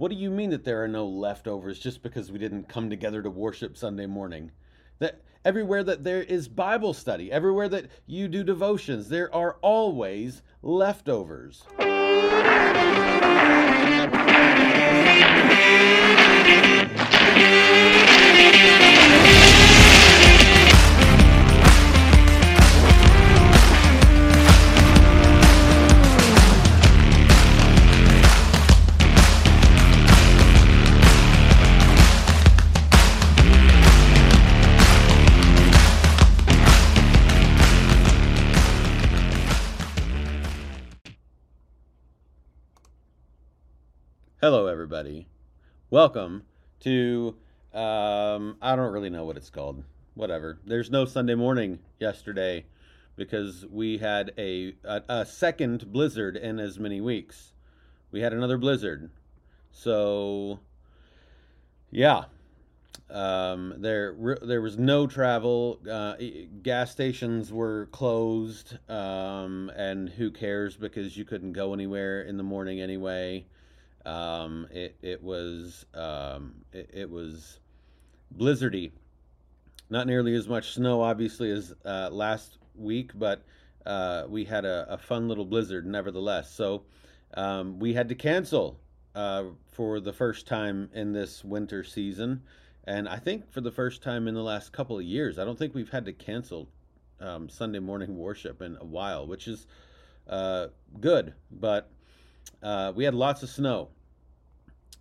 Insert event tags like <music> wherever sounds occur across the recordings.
What do you mean that there are no leftovers just because we didn't come together to worship Sunday morning? That everywhere that there is Bible study, everywhere that you do devotions, there are always leftovers. Everybody. Welcome to, um, I don't really know what it's called. Whatever. There's no Sunday morning yesterday because we had a, a, a second blizzard in as many weeks. We had another blizzard. So, yeah. Um, there, there was no travel. Uh, gas stations were closed, um, and who cares because you couldn't go anywhere in the morning anyway. Um, it it was um, it, it, was blizzardy. Not nearly as much snow, obviously, as uh, last week, but uh, we had a, a, fun little blizzard nevertheless. So um, we had to cancel uh, for the first time in this winter season, and I think for the first time in the last couple of years. I don't think we've had to cancel um, Sunday morning <laughs> worship in a while, which is uh, good, but uh, we had lots of snow.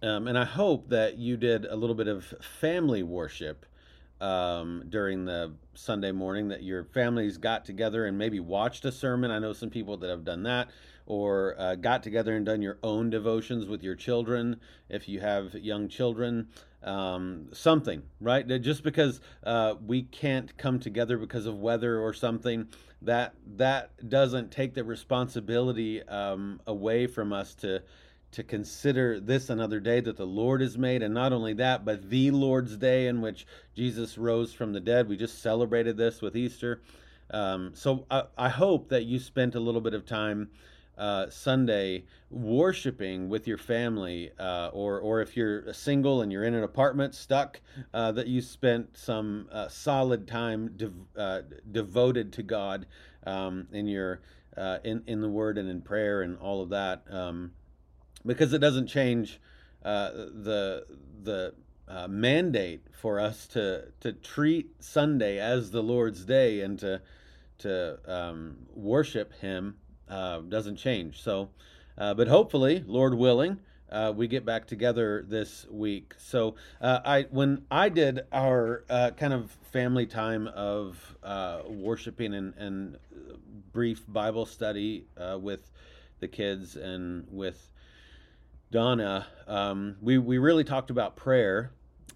Um, and I hope that you did a little bit of family worship um, during the Sunday morning, that your families got together and maybe watched a sermon. I know some people that have done that, or uh, got together and done your own devotions with your children if you have young children. Um, something, right? Just because uh, we can't come together because of weather or something, that that doesn't take the responsibility um, away from us to to consider this another day that the Lord has made, and not only that, but the Lord's day in which Jesus rose from the dead. We just celebrated this with Easter. Um, so I, I, hope that you spent a little bit of time uh, Sunday worshiping with your family, uh, or or if you're single and you're in an apartment stuck, uh, that you spent some uh, solid time dev- uh, devoted to God um, in your uh, in in the Word and in prayer and all of that. Um, because it doesn't change the the mandate for us to to treat Sunday as the Lord's day and to to um, worship Him uh, doesn't change. So, uh, but hopefully, Lord willing, uh, we get back together this week. So, uh, I when I did our kind of family time of worshiping and, and brief Bible study with the kids and with Donna, um, we we really talked about prayer,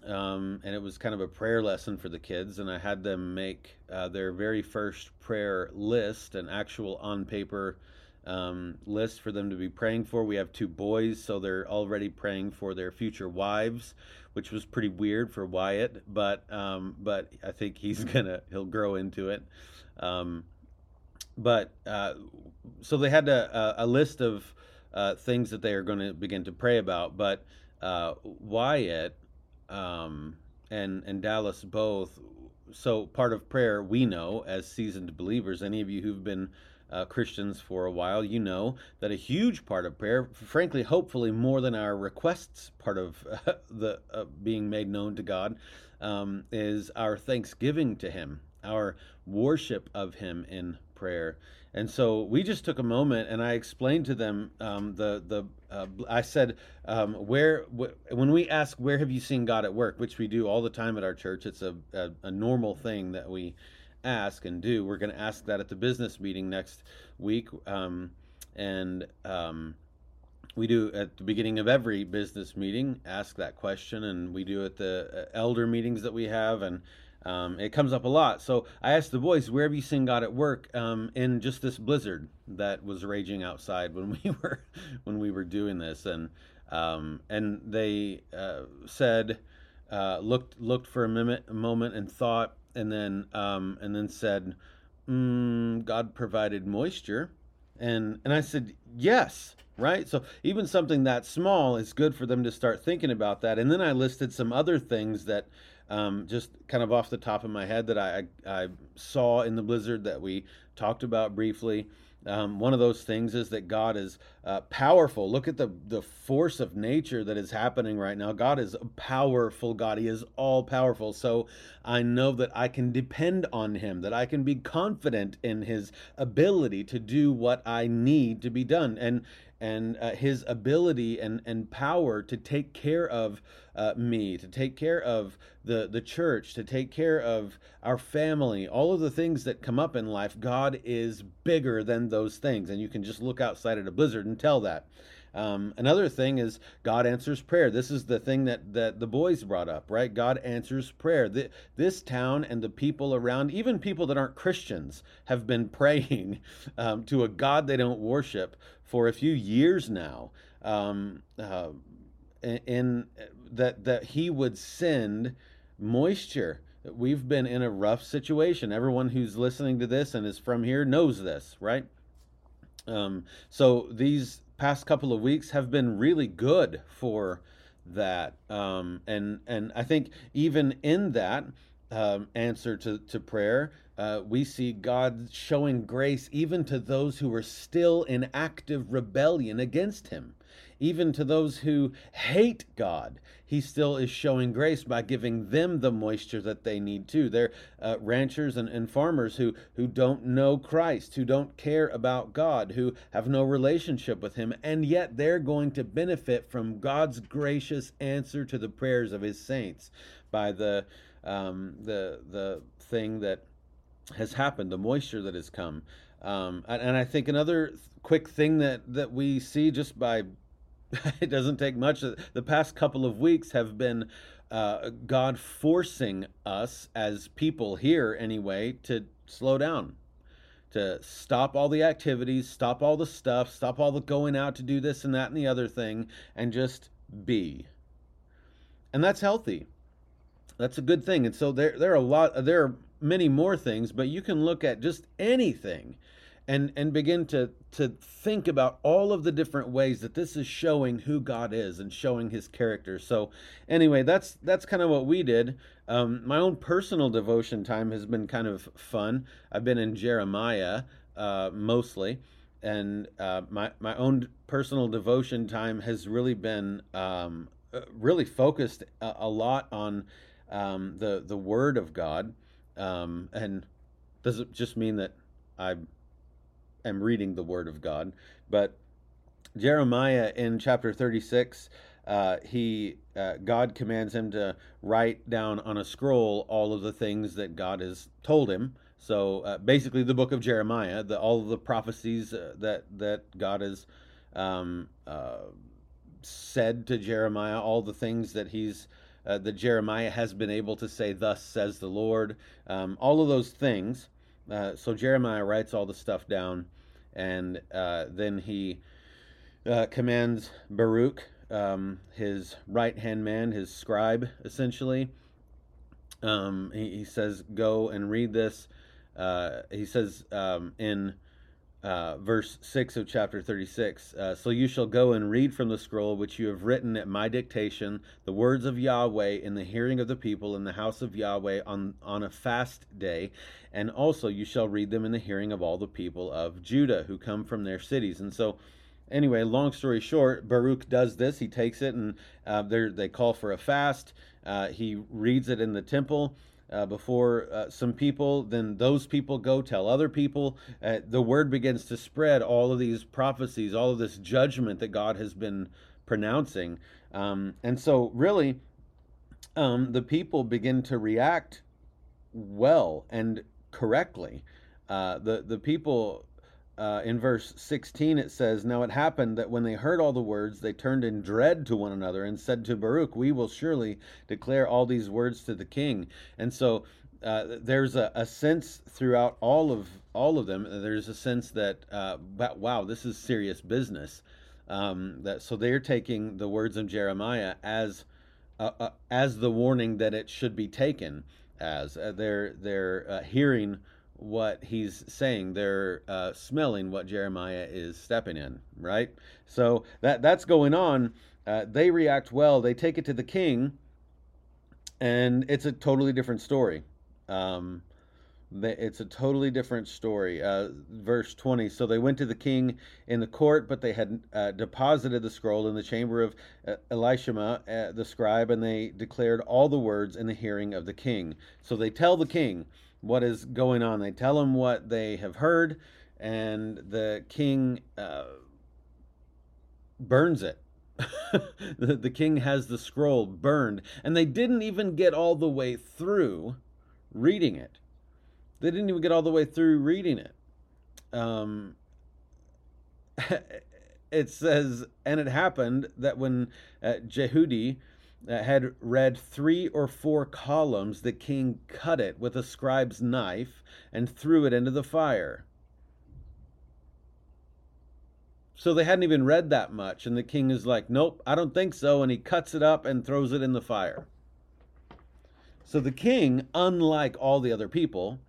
um, and it was kind of a prayer lesson for the kids. And I had them make uh, their very first prayer list, an actual on paper um, list for them to be praying for. We have two boys, so they're already praying for their future wives, which was pretty weird for Wyatt, but um, but I think he's gonna he'll grow into it. Um, but uh, so they had a, a list of uh, things that they are going to begin to pray about. But uh, Wyatt um, and and Dallas both. So part of prayer we know as seasoned believers. Any of you who've been uh, Christians for a while, you know that a huge part of prayer, frankly, hopefully more than our requests, part of uh, <laughs> the uh, being made known to God, um, is our thanksgiving to Him, our worship of Him in prayer. And so we just took a moment, and I explained to them um, the the. Uh, I said, um, "Where wh- when we ask where have you seen God at work, which we do all the time at our church, it's a a, a normal thing that we ask and do. We're going to ask that at the business meeting next week, um, and um, we do at the beginning of every business meeting ask that question, and we do at the uh, elder meetings that we have, and um, it comes up a lot. So I asked the boys, "Where have you seen God at work um, in just this blizzard that was raging outside when <laughs> we were when we were doing this?" And um, and they uh, said, uh, looked looked for a, minute, a moment and thought, and then um, and then said, mm, "God provided moisture," and and I said, "Yes." right? So even something that small is good for them to start thinking about that. And then I listed some other things that um, just kind of off the top of my head that I, I saw in the blizzard that we talked about briefly. Um, one of those things is that God is uh, powerful. Look at the the force of nature that is happening right now. God is a powerful God. He is all powerful. So I know that I can depend on Him. That I can be confident in His ability to do what I need to be done. And and uh, his ability and, and power to take care of uh, me, to take care of the, the church, to take care of our family, all of the things that come up in life, God is bigger than those things. And you can just look outside at a blizzard and tell that. Um, another thing is God answers prayer. This is the thing that, that the boys brought up, right? God answers prayer. The, this town and the people around, even people that aren't Christians, have been <laughs> praying um, to a God they don't worship for a few years now, um, uh, in that that he would send moisture. We've been in a rough situation. Everyone who's listening to this and is from here knows this, right? Um, so these past couple of weeks have been really good for that, um, and and I think even in that um, answer to to prayer, uh, we see God showing grace even to those who are still in active rebellion against Him. Even to those who hate God, He still is showing grace by giving them the moisture that they need too. They're uh, ranchers and, and farmers who, who don't know Christ, who don't care about God, who have no relationship with Him, and yet they're going to benefit from God's gracious answer to the prayers of His saints by the um, the the thing that has happened, the moisture that has come. Um, and, I think another quick thing that, that we see just by <laughs> it doesn't take much. The past couple of weeks have been uh, God forcing us as people here, anyway, to slow down, to stop all the activities, stop all the stuff, stop all the going out to do this and that and the other thing, and just be. And that's healthy. That's a good thing. And so there, there are a lot. There are many more things, but you can look at just anything and and begin to to think about all of the different ways that this is showing who God is and showing his character. So anyway, that's that's kind of what we did. Um, my own personal devotion time has been kind of fun. I've been in Jeremiah uh, mostly, and uh, my my own personal devotion time has really been um, uh, really focused a, a lot on um, the the Word of God um, and does it just mean that I am reading the Word of God? But Jeremiah in chapter 36, uh, he uh, God commands him to write down on a scroll all of the things that God has told him. So uh, basically, the book of Jeremiah, the, all of the prophecies uh, that that God has um, uh, said to Jeremiah, all the things that He's uh, that Jeremiah has been able to say, Thus says the Lord, um, all of those things. Uh, so Jeremiah writes all the stuff down, and uh, then he uh, commands Baruch, um, his right hand man, his scribe, essentially. Um, he, he, says, Go and read this. Uh, he says um, in uh, verse 6 of chapter 36. Uh, so you shall go and read from the scroll which you have written at my dictation the words of Yahweh in the hearing of the people in the house of Yahweh on, on a fast day. And also you shall read them in the hearing of all the people of Judah who come from their cities. And so, anyway, long story short, Baruch does this. He takes it and uh, they call for a fast. Uh, he reads it in the temple uh, before uh, some people, then those people go tell other people. Uh, the word begins to spread all of these prophecies, all of this judgment that God has been pronouncing. Um, and so, really, um, the people begin to react well and correctly. Uh, the the people uh, in verse 16 it says, Now it happened that when they heard all the words, they turned in dread to one another and said to Baruch, We will surely declare all these words to the king. And so uh, there's a, a, sense throughout all of all of them. There's a sense that uh, wow, this is serious business. Um, that so they're taking the words of Jeremiah as uh, uh, as the warning that it should be taken as. Uh, they're they're hearing what he's saying. They're uh, smelling what Jeremiah is stepping in, right? So that that's going on. Uh, they react well. They take it to the king, and it's a totally different story. Um, it's a totally different story. Uh, verse 20. So they went to the king in the court, but they had uh, deposited the scroll in the chamber of uh, Elishama, uh, the scribe, and they declared all the words in the hearing of the king. So they tell the king what is going on. They tell him what they have heard, and the king uh, burns it. <laughs> the, the king has the scroll burned, and they didn't even get all the way through reading it they didn't even get all the way through reading it. Um, <laughs> it says, and it happened that when uh, Jehudi uh, had read three or four columns, the king cut it with a scribe's knife and threw it into the fire. So they hadn't even read that much, and the king is like, Nope, I don't think so. And he cuts it up and throws it in the fire. So the king, unlike all the other people,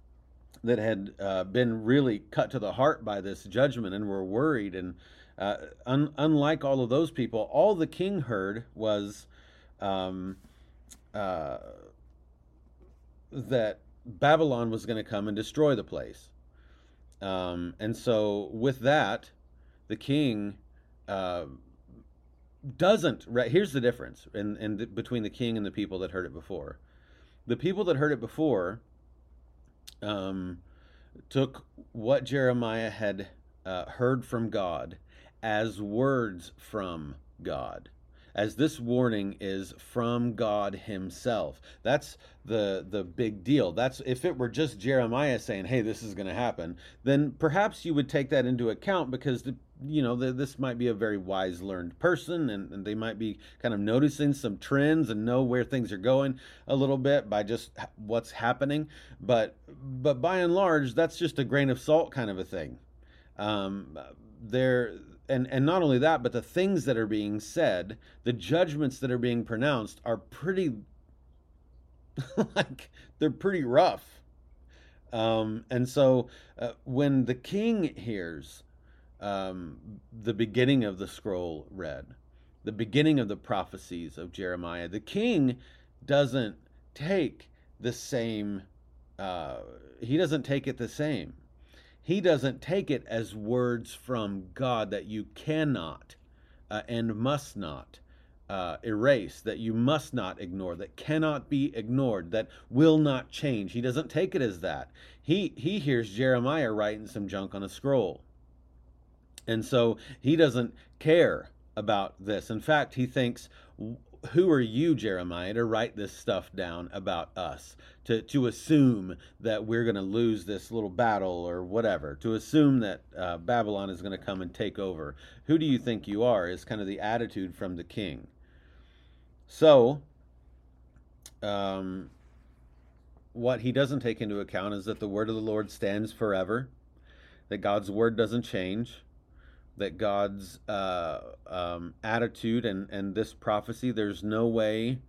that had uh, been really cut to the heart by this judgment and were worried. And uh, un- unlike all of those people, all the king heard was um, uh, that Babylon was going to come and destroy the place. Um, and so, with that, the king uh, doesn't. Right, here's the difference in, in the, between the king and the people that heard it before. The people that heard it before um, took what Jeremiah had uh, heard from God as words from God as this warning is from God himself. That's the the big deal. That's if it were just Jeremiah saying, "Hey, this is going to happen," then perhaps you would take that into account because the, you know this might be a very wise, learned person, and, and, they might be kind of noticing some trends and know where things are going a little bit by just what's happening. But but by and large, that's just a grain of salt kind of a thing. Um, there and and not only that, but the things that are being said, the judgments that are being pronounced are pretty <laughs> like they're pretty rough. Um, and so uh, when the king hears um, the beginning of the scroll read, the beginning of the prophecies of Jeremiah, the king doesn't take the same. Uh, he doesn't take it the same he doesn't take it as words from God that you cannot uh, and must not uh, erase, that you must not ignore, that cannot be ignored, that will not change. He doesn't take it as that. He he hears Jeremiah writing some junk on a scroll, and so he doesn't care about this. In fact, he thinks, who are you, Jeremiah, to write this stuff down about us? To, to assume that we're going to lose this little battle or whatever, to assume that uh, Babylon is going to come and take over. Who do you think you are? Is kind of the attitude from the king. So, um, what he doesn't take into account is that the word of the Lord stands forever, that God's word doesn't change, that God's uh, um, attitude and, and this prophecy, there's no way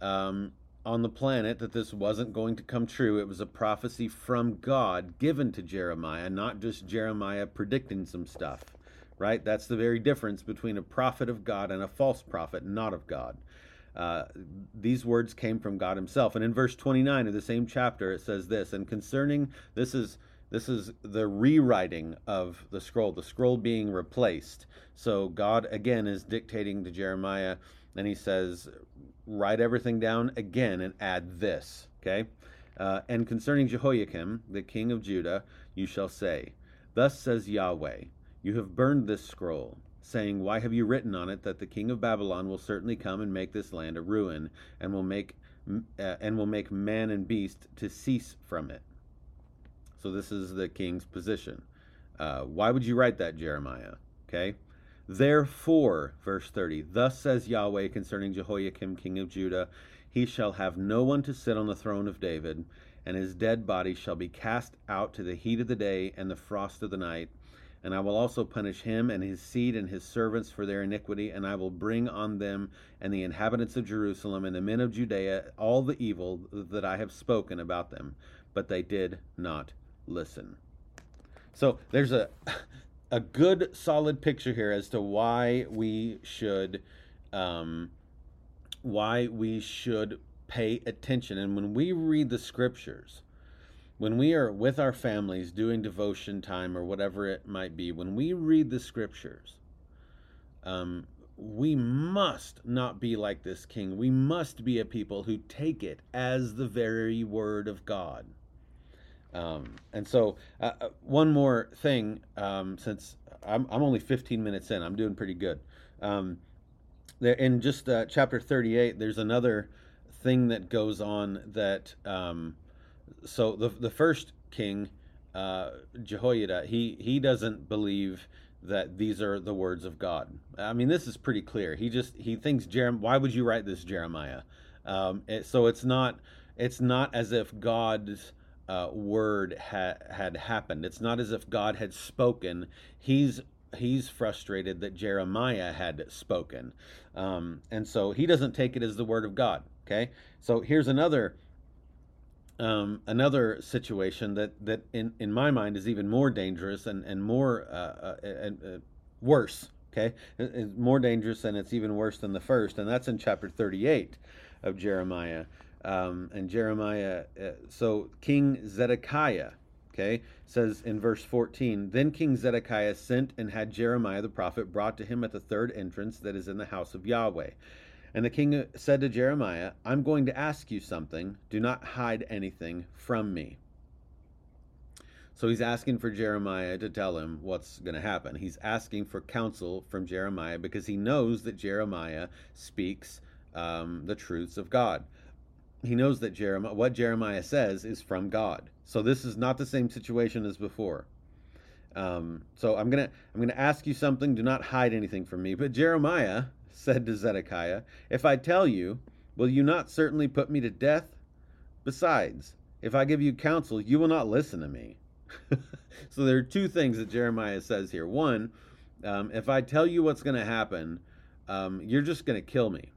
um, on the planet that this wasn't going to come true. It was a prophecy from God given to Jeremiah, not just Jeremiah predicting some stuff, right? That's the very difference between a prophet of God and a false prophet, not of God. Uh, these words came from God Himself. And in verse 29 of the same chapter, it says this, and concerning, this is this is the rewriting of the scroll, the scroll being replaced. So God again is dictating to Jeremiah, and he says, Write everything down again and add this. Okay? Uh, and concerning Jehoiakim, the king of Judah, you shall say, Thus says Yahweh, You have burned this scroll, saying, Why have you written on it that the king of Babylon will certainly come and make this land a ruin, and will make uh, and will make man and beast to cease from it. So this is the king's position. Uh, why would you write that, Jeremiah? Okay. Therefore, verse 30, thus says Yahweh concerning Jehoiakim, king of Judah, he shall have no one to sit on the throne of David, and his dead body shall be cast out to the heat of the day and the frost of the night. And I will also punish him and his seed and his servants for their iniquity, and I will bring on them and the inhabitants of Jerusalem and the men of Judea all the evil that I have spoken about them. But they did not listen. So there's a <laughs> a good solid picture here as to why we should um, why we should pay attention. And when we read the scriptures, when we are with our families doing devotion time or whatever it might be, when we read the scriptures, um, we must not be like this king. We must be a people who take it as the very word of God. Um, and so, uh, uh one more thing, um, since I'm, I'm only 15 minutes in, I'm doing pretty good. Um, there in just uh, chapter 38, there's another thing that goes on that. Um, so the the first king, uh, Jehoiada, he he doesn't believe that these are the words of God. I mean, this is pretty clear. He just he thinks Jeremiah. Why would you write this, Jeremiah? Um, it, so it's not it's not as if God's uh, word ha- had happened. It's not as if God had spoken. He's he's frustrated that Jeremiah had spoken, um, and so he doesn't take it as the word of God. Okay, so here's another um, another situation that that in in my mind is even more dangerous and and more uh, uh, and uh, worse. Okay, it's more dangerous and it's even worse than the first, and that's in chapter 38 of Jeremiah. Um, and Jeremiah, uh, so King Zedekiah, okay, says in verse 14 Then King Zedekiah sent and had Jeremiah the prophet brought to him at the third entrance that is in the house of Yahweh. And the king said to Jeremiah, I'm going to ask you something. Do not hide anything from me. So he's asking for Jeremiah to tell him what's going to happen. He's asking for counsel from Jeremiah because he knows that Jeremiah speaks um, the truths of God he knows that Jeremiah, what Jeremiah says is from God. So this is not the same situation as before. Um, so I'm gonna I'm gonna ask you something. Do not hide anything from me. But Jeremiah said to Zedekiah, If I tell you, will you not certainly put me to death? Besides, if I give you counsel, you will not listen to me. <laughs> so there are two things that Jeremiah says here. One, um, if I tell you what's going to happen, um, you're just going to kill me.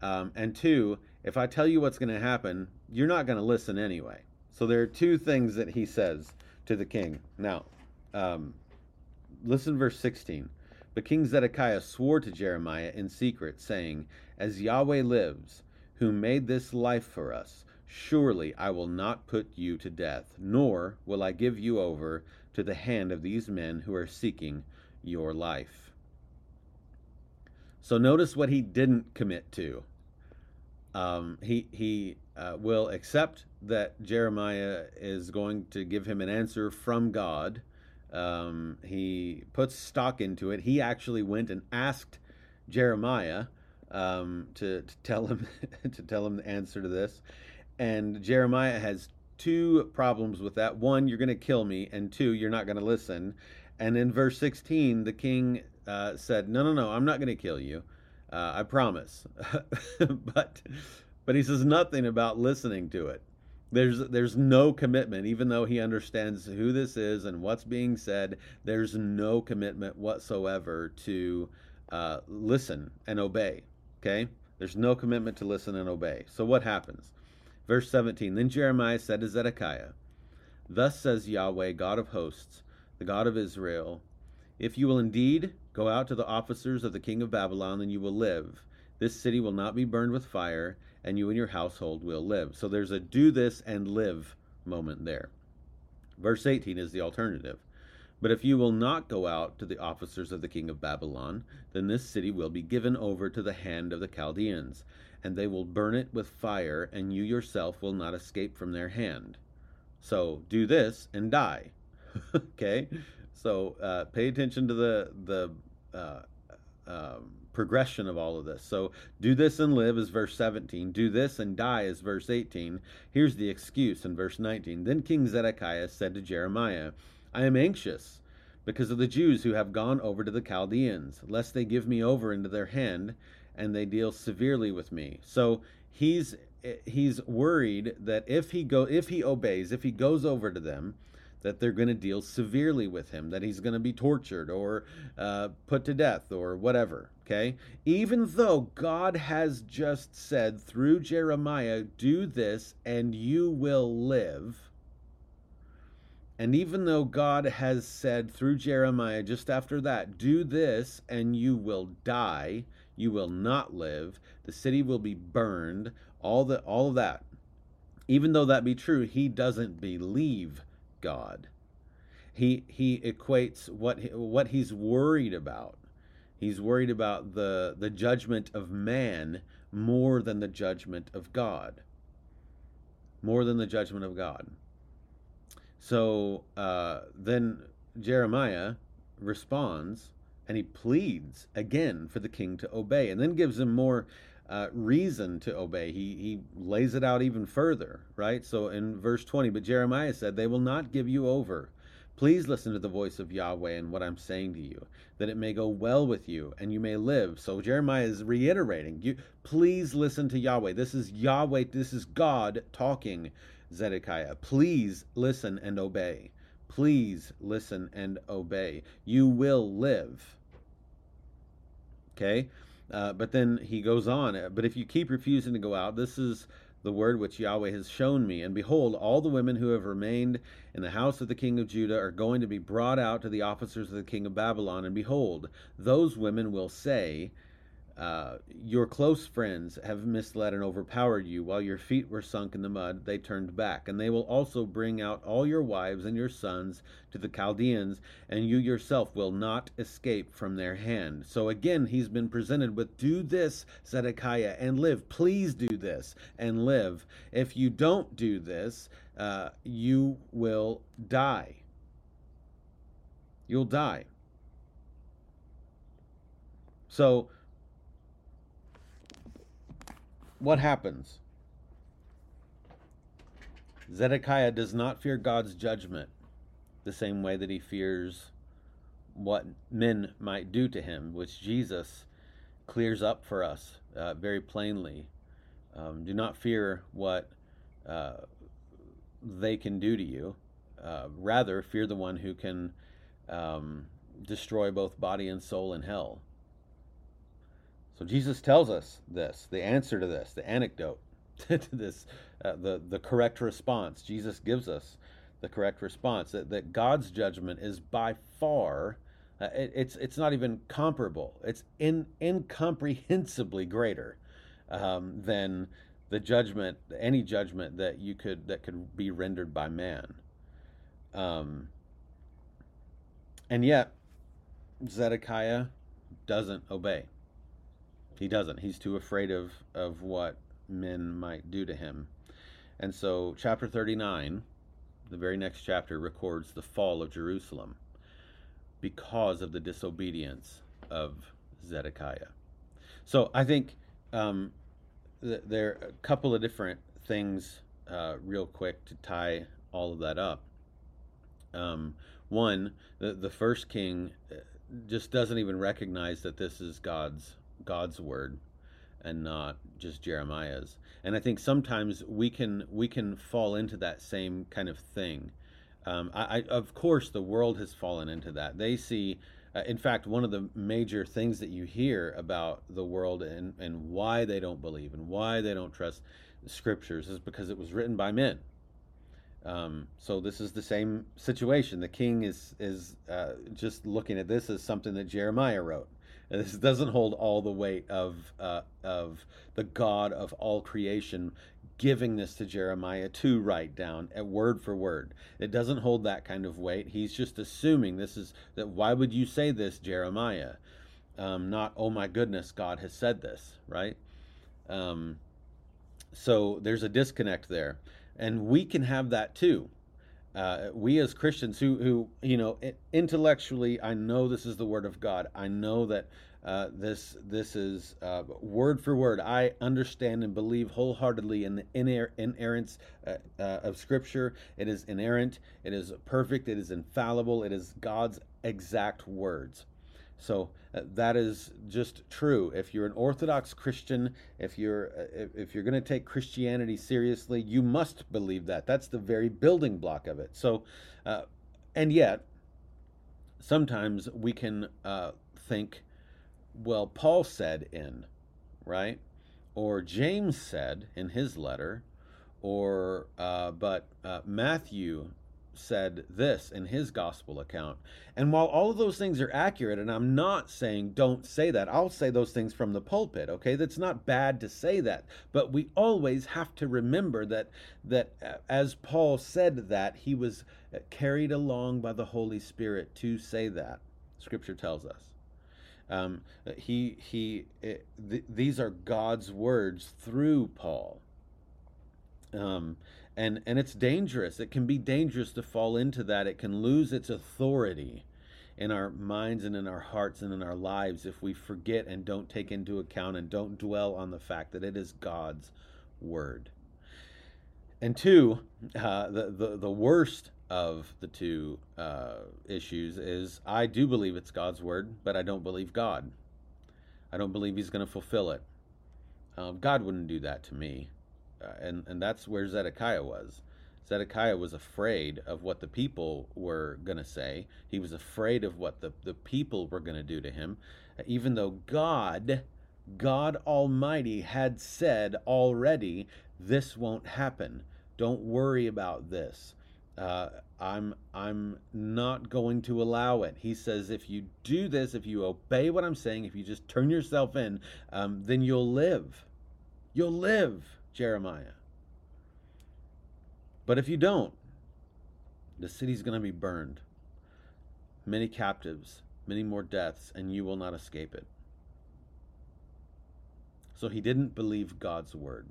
Um, and two, if I tell you what's going to happen, you're not going to listen anyway. So there are two things that he says to the king. Now, um, listen, verse 16. But King Zedekiah swore to Jeremiah in secret, saying, As Yahweh lives, who made this life for us, surely I will not put you to death, nor will I give you over to the hand of these men who are seeking your life. So notice what he didn't commit to. Um, he he uh, will accept that Jeremiah is going to give him an answer from God. Um, he puts stock into it. He actually went and asked Jeremiah um, to, to tell him <laughs> to tell him the answer to this, and Jeremiah has two problems with that. One, you're going to kill me, and two, you're not going to listen. And in verse 16, the king uh, said, "No, no, no, I'm not going to kill you." Uh, I promise. <laughs> but but he says nothing about listening to it. There's there's no commitment, even though he understands who this is and what's being said. There's no commitment whatsoever to uh, listen and obey. Okay, there's no commitment to listen and obey. So what happens? Verse 17. Then Jeremiah said to Zedekiah, "Thus says Yahweh, God of hosts, the God of Israel." If you will indeed go out to the officers of the king of Babylon, and you will live. This city will not be burned with fire, and you and your household will live. So there's a do this and live moment there. Verse 18 is the alternative. But if you will not go out to the officers of the king of Babylon, then this city will be given over to the hand of the Chaldeans, and they will burn it with fire, and you yourself will not escape from their hand. So do this and die. <laughs> okay? So uh, pay attention to the the uh, um, progression of all of this. So do this and live is verse 17. Do this and die is verse 18. Here's the excuse in verse 19. Then King Zedekiah said to Jeremiah, I am anxious because of the Jews who have gone over to the Chaldeans, lest they give me over into their hand and they deal severely with me. So he's he's worried that if he go if he obeys, if he goes over to them, that they're going to deal severely with him, that he's going to be tortured or uh, put to death or whatever. Okay? Even though God has just said through Jeremiah, do this and you will live, And even though God has said through Jeremiah just after that, do this and you will die, you will not live, the city will be burned, all the all of that. Even though that be true, he doesn't believe God. He he equates what what he's worried about. He's worried about the the judgment of man more than the judgment of God. More than the judgment of God. So uh, then Jeremiah responds and he pleads again for the king to obey and then gives him more uh, reason to obey. He, he lays it out even further, right? So in verse 20, but Jeremiah said, They will not give you over. Please listen to the voice of Yahweh and what I'm saying to you, that it may go well with you and you may live. So Jeremiah is reiterating, you please listen to Yahweh. This is Yahweh, this is God talking Zedekiah. Please listen and obey. Please listen and obey. You will live. Okay? Uh, but then he goes on. But if you keep refusing to go out, this is the word which Yahweh has shown me. And behold, all the women who have remained in the house of the king of Judah are going to be brought out to the officers of the king of Babylon. And behold, those women will say, uh, your close friends have misled and overpowered you. While your feet were sunk in the mud, they turned back. And they will also bring out all your wives and your sons to the Chaldeans, and you yourself will not escape from their hand. So again, he's been presented with do this, Zedekiah, and live. Please do this and live. If you don't do this, uh, you will die. You'll die. So, what happens? Zedekiah does not fear God's judgment the same way that he fears what men might do to him, which Jesus clears up for us uh, very plainly. Um, do not fear what uh, they can do to you. Uh, rather, fear the one who can um, destroy both body and soul in hell. So Jesus tells us this, the answer to this, the anecdote <laughs> to this, uh, the the correct response. Jesus gives us the correct response that, that God's judgment is by far uh, it, it's it's not even comparable. It's in, incomprehensibly greater um, than the judgment, any judgment that you could that could be rendered by man. Um, and yet, Zedekiah doesn't obey. He doesn't. He's too afraid of, of what men might do to him. And so, chapter 39, the very next chapter, records the fall of Jerusalem because of the disobedience of Zedekiah. So, I think um, th- there are a couple of different things, uh, real quick, to tie all of that up. Um, one, the, the first king uh, just doesn't even recognize that this is God's God's word and not just Jeremiah's. And I think sometimes we can we can fall into that same kind of thing. Um, I, I, of course, the world has fallen into that. They see, uh, in fact, one of the major things that you hear about the world and, and why they don't believe and why they don't trust the scriptures is because it was written by men. Um, so this is the same situation. The king is is uh, just looking at this as something that Jeremiah wrote. And this doesn't hold all the weight of uh, of the God of all creation giving this to Jeremiah to write down at word for word. It doesn't hold that kind of weight. He's just assuming this is that. Why would you say this, Jeremiah? Um, not oh my goodness, God has said this, right? Um, so there's a disconnect there, and we can have that too. Uh, we as Christians who, who, you know, intellectually, I know this is the word of God. I know that uh, this this is uh, word for word. I understand and believe wholeheartedly in the iner- inerrance uh, uh, of Scripture. It is inerrant. It is perfect. It is infallible. It is God's exact words. So uh, that is just true. If you're an Orthodox Christian, if you're uh, if, you're going to take Christianity seriously, you must believe that. That's the very building block of it. So, uh, and yet, sometimes we can uh, think, well, Paul said in, right, or James said in his letter, or uh, but uh, Matthew said this in his gospel account. And while all of those things are accurate, and I'm not saying don't say that, I'll say those things from the pulpit, okay? That's not bad to say that. But we always have to remember that that as Paul said that, he was carried along by the Holy Spirit to say that. Scripture tells us. Um, he he it, th- these are God's words through Paul. Um, and and it's dangerous. It can be dangerous to fall into that. It can lose its authority in our minds and in our hearts and in our lives if we forget and don't take into account and don't dwell on the fact that it is God's word. And two, uh, the, the the worst of the two uh, issues is I do believe it's God's word, but I don't believe God. I don't believe He's going to fulfill it. Um, God wouldn't do that to me, and and that's where Zedekiah was. Zedekiah was afraid of what the people were going to say. He was afraid of what the, the people were going to do to him, even though God, God Almighty, had said already, This won't happen. Don't worry about this uh, I'm I'm not going to allow it. He says, if you do this, if you obey what I'm saying, if you just turn yourself in, um, then you'll live. You'll live, Jeremiah. But if you don't, the city's going to be burned. Many captives, many more deaths, and you will not escape it. So he didn't believe God's word.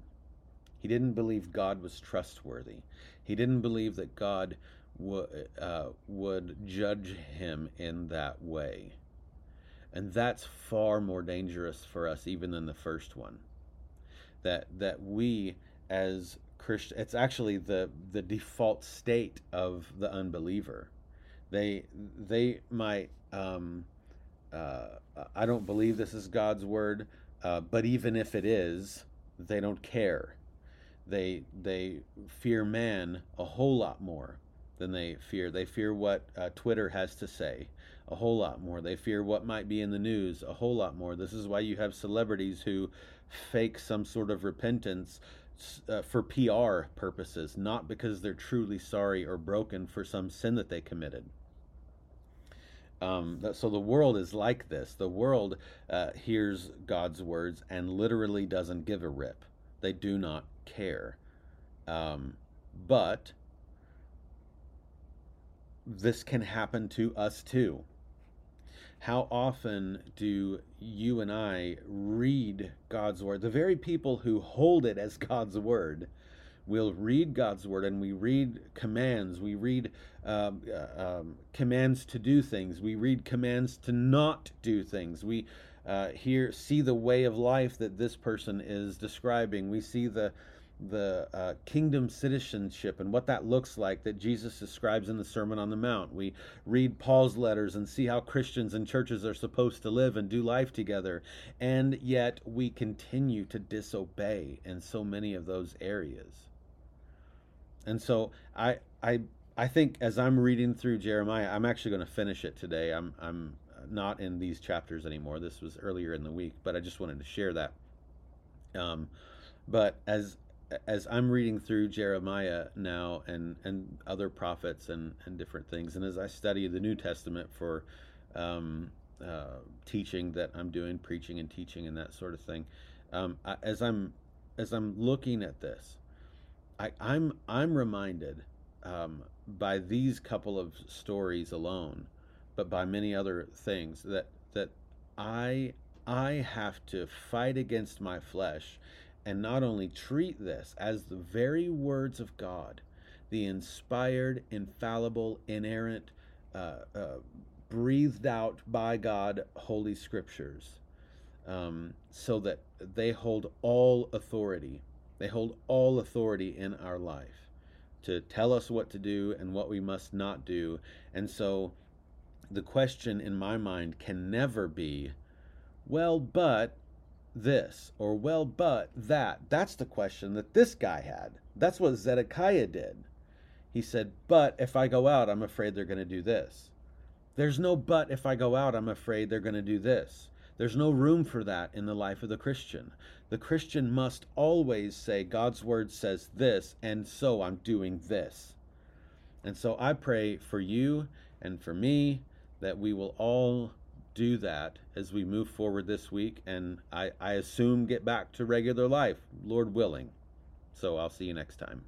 He didn't believe God was trustworthy. He didn't believe that God w- uh, would judge him in that way. And that's far more dangerous for us even than the first one. That that we as Christian it's actually the the default state of the unbeliever. They they might um, uh, I don't believe this is God's word, uh, but even if it is, they don't care they they fear man a whole lot more than they fear. They fear what uh, Twitter has to say a whole lot more. They fear what might be in the news a whole lot more. This is why you have celebrities who fake some sort of repentance uh, for PR purposes, not because they're truly sorry or broken for some sin that they committed. Um, so the world is like this. The world uh, hears God's words and literally doesn't give a rip. They do not care. Um, but this can happen to us too. How often do you and I read God's word? The very people who hold it as <laughs> God's word will read God's word and we read commands. We read um, uh, um, commands to do things. We read commands to not do things. We uh, hear see the way of life that this person is describing. We see the the uh, kingdom citizenship and what that looks like that Jesus describes in the Sermon on the Mount. We read Paul's letters and see how Christians and churches are supposed to live and do life together. And yet we continue to disobey in so many of those areas. And so I I I think as I'm reading through Jeremiah, I'm actually going to finish it today. I'm I'm not in these chapters anymore. This was earlier in the week, but I just wanted to share that. Um, but as as I'm reading through Jeremiah now and, and other prophets and, and different things, and as I study the New Testament for um, uh, teaching that I'm doing, preaching and teaching and that sort of thing, um, I, as I'm as I'm looking at this, I, I'm I'm reminded um, by these couple of stories alone, but by many other things that that I I have to fight against my flesh and not only treat this as the very words of God, the inspired, infallible, inerrant, uh, uh, breathed out by God holy scriptures, um, so that they hold all authority. They hold all authority in our life to tell us what to do and what we must not do. And so the question in my mind can never be, well, but this or well but that. That's the question that this guy had. That's what zedekiah did. He said but if i go out i'm afraid they're going to do this. There's no but if i go out i'm afraid they're going to do this. There's no room for that in the life of the christian. The christian must always say god's word says this and so i'm doing this. And so I pray for you and for me that we will all do that as we move forward this week and I, I assume get back to regular life, Lord willing. So I'll see you next time.